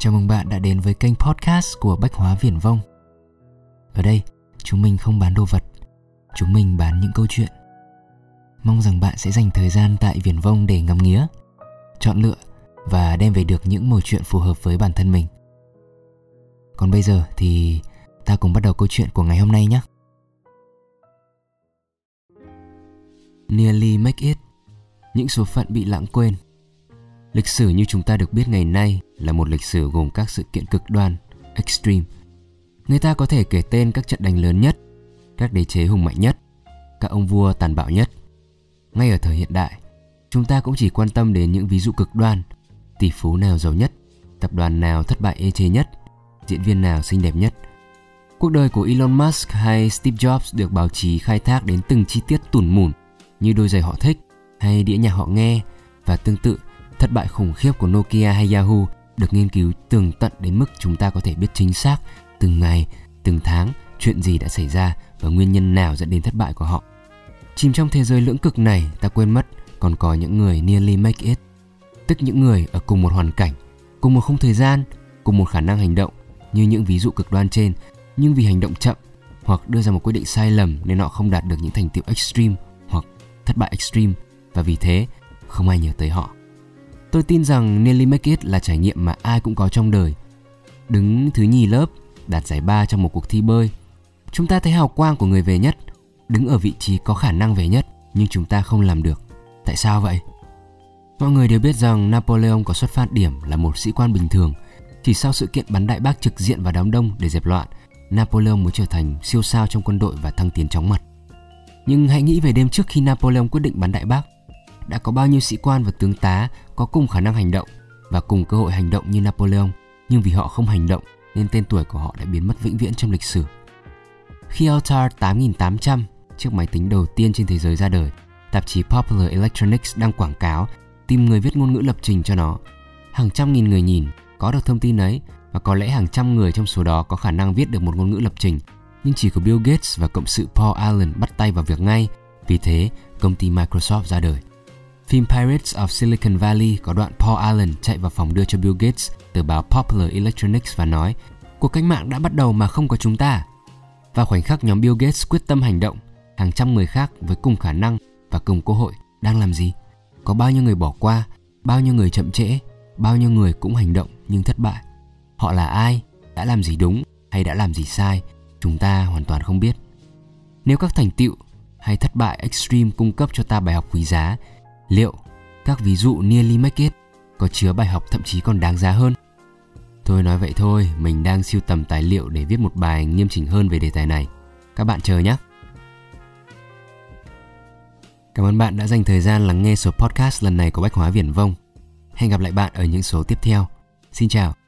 Chào mừng bạn đã đến với kênh podcast của Bách Hóa Viển Vông. Ở đây, chúng mình không bán đồ vật, chúng mình bán những câu chuyện. Mong rằng bạn sẽ dành thời gian tại Viển Vông để ngắm nghía, chọn lựa và đem về được những mẩu chuyện phù hợp với bản thân mình. Còn bây giờ thì ta cùng bắt đầu câu chuyện của ngày hôm nay nhé. Nearly Make It Những số phận bị lãng quên Lịch sử như chúng ta được biết ngày nay là một lịch sử gồm các sự kiện cực đoan, extreme. Người ta có thể kể tên các trận đánh lớn nhất, các đế chế hùng mạnh nhất, các ông vua tàn bạo nhất. Ngay ở thời hiện đại, chúng ta cũng chỉ quan tâm đến những ví dụ cực đoan, tỷ phú nào giàu nhất, tập đoàn nào thất bại ê chề nhất, diễn viên nào xinh đẹp nhất. Cuộc đời của Elon Musk hay Steve Jobs được báo chí khai thác đến từng chi tiết tủn mủn như đôi giày họ thích hay đĩa nhạc họ nghe và tương tự thất bại khủng khiếp của Nokia hay Yahoo được nghiên cứu tường tận đến mức chúng ta có thể biết chính xác từng ngày, từng tháng chuyện gì đã xảy ra và nguyên nhân nào dẫn đến thất bại của họ. Chìm trong thế giới lưỡng cực này, ta quên mất còn có những người nearly make it, tức những người ở cùng một hoàn cảnh, cùng một không thời gian, cùng một khả năng hành động như những ví dụ cực đoan trên, nhưng vì hành động chậm hoặc đưa ra một quyết định sai lầm nên họ không đạt được những thành tựu extreme hoặc thất bại extreme và vì thế không ai nhớ tới họ. Tôi tin rằng Nearly Make It là trải nghiệm mà ai cũng có trong đời. Đứng thứ nhì lớp, đạt giải ba trong một cuộc thi bơi. Chúng ta thấy hào quang của người về nhất, đứng ở vị trí có khả năng về nhất, nhưng chúng ta không làm được. Tại sao vậy? Mọi người đều biết rằng Napoleon có xuất phát điểm là một sĩ quan bình thường. Chỉ sau sự kiện bắn đại bác trực diện vào đám đông để dẹp loạn, Napoleon muốn trở thành siêu sao trong quân đội và thăng tiến chóng mặt. Nhưng hãy nghĩ về đêm trước khi Napoleon quyết định bắn đại bác đã có bao nhiêu sĩ quan và tướng tá có cùng khả năng hành động và cùng cơ hội hành động như Napoleon, nhưng vì họ không hành động nên tên tuổi của họ đã biến mất vĩnh viễn trong lịch sử. Khi Altair 8800, chiếc máy tính đầu tiên trên thế giới ra đời, tạp chí Popular Electronics đang quảng cáo tìm người viết ngôn ngữ lập trình cho nó. Hàng trăm nghìn người nhìn, có được thông tin ấy và có lẽ hàng trăm người trong số đó có khả năng viết được một ngôn ngữ lập trình, nhưng chỉ có Bill Gates và cộng sự Paul Allen bắt tay vào việc ngay. Vì thế, công ty Microsoft ra đời. Phim Pirates of Silicon Valley có đoạn Paul Allen chạy vào phòng đưa cho Bill Gates tờ báo Popular Electronics và nói Cuộc cách mạng đã bắt đầu mà không có chúng ta. Vào khoảnh khắc nhóm Bill Gates quyết tâm hành động, hàng trăm người khác với cùng khả năng và cùng cơ hội đang làm gì? Có bao nhiêu người bỏ qua, bao nhiêu người chậm trễ, bao nhiêu người cũng hành động nhưng thất bại. Họ là ai, đã làm gì đúng hay đã làm gì sai, chúng ta hoàn toàn không biết. Nếu các thành tựu hay thất bại extreme cung cấp cho ta bài học quý giá liệu các ví dụ nearly make it có chứa bài học thậm chí còn đáng giá hơn Thôi nói vậy thôi, mình đang siêu tầm tài liệu để viết một bài nghiêm chỉnh hơn về đề tài này. Các bạn chờ nhé. Cảm ơn bạn đã dành thời gian lắng nghe số podcast lần này của Bách Hóa Viển Vông. Hẹn gặp lại bạn ở những số tiếp theo. Xin chào.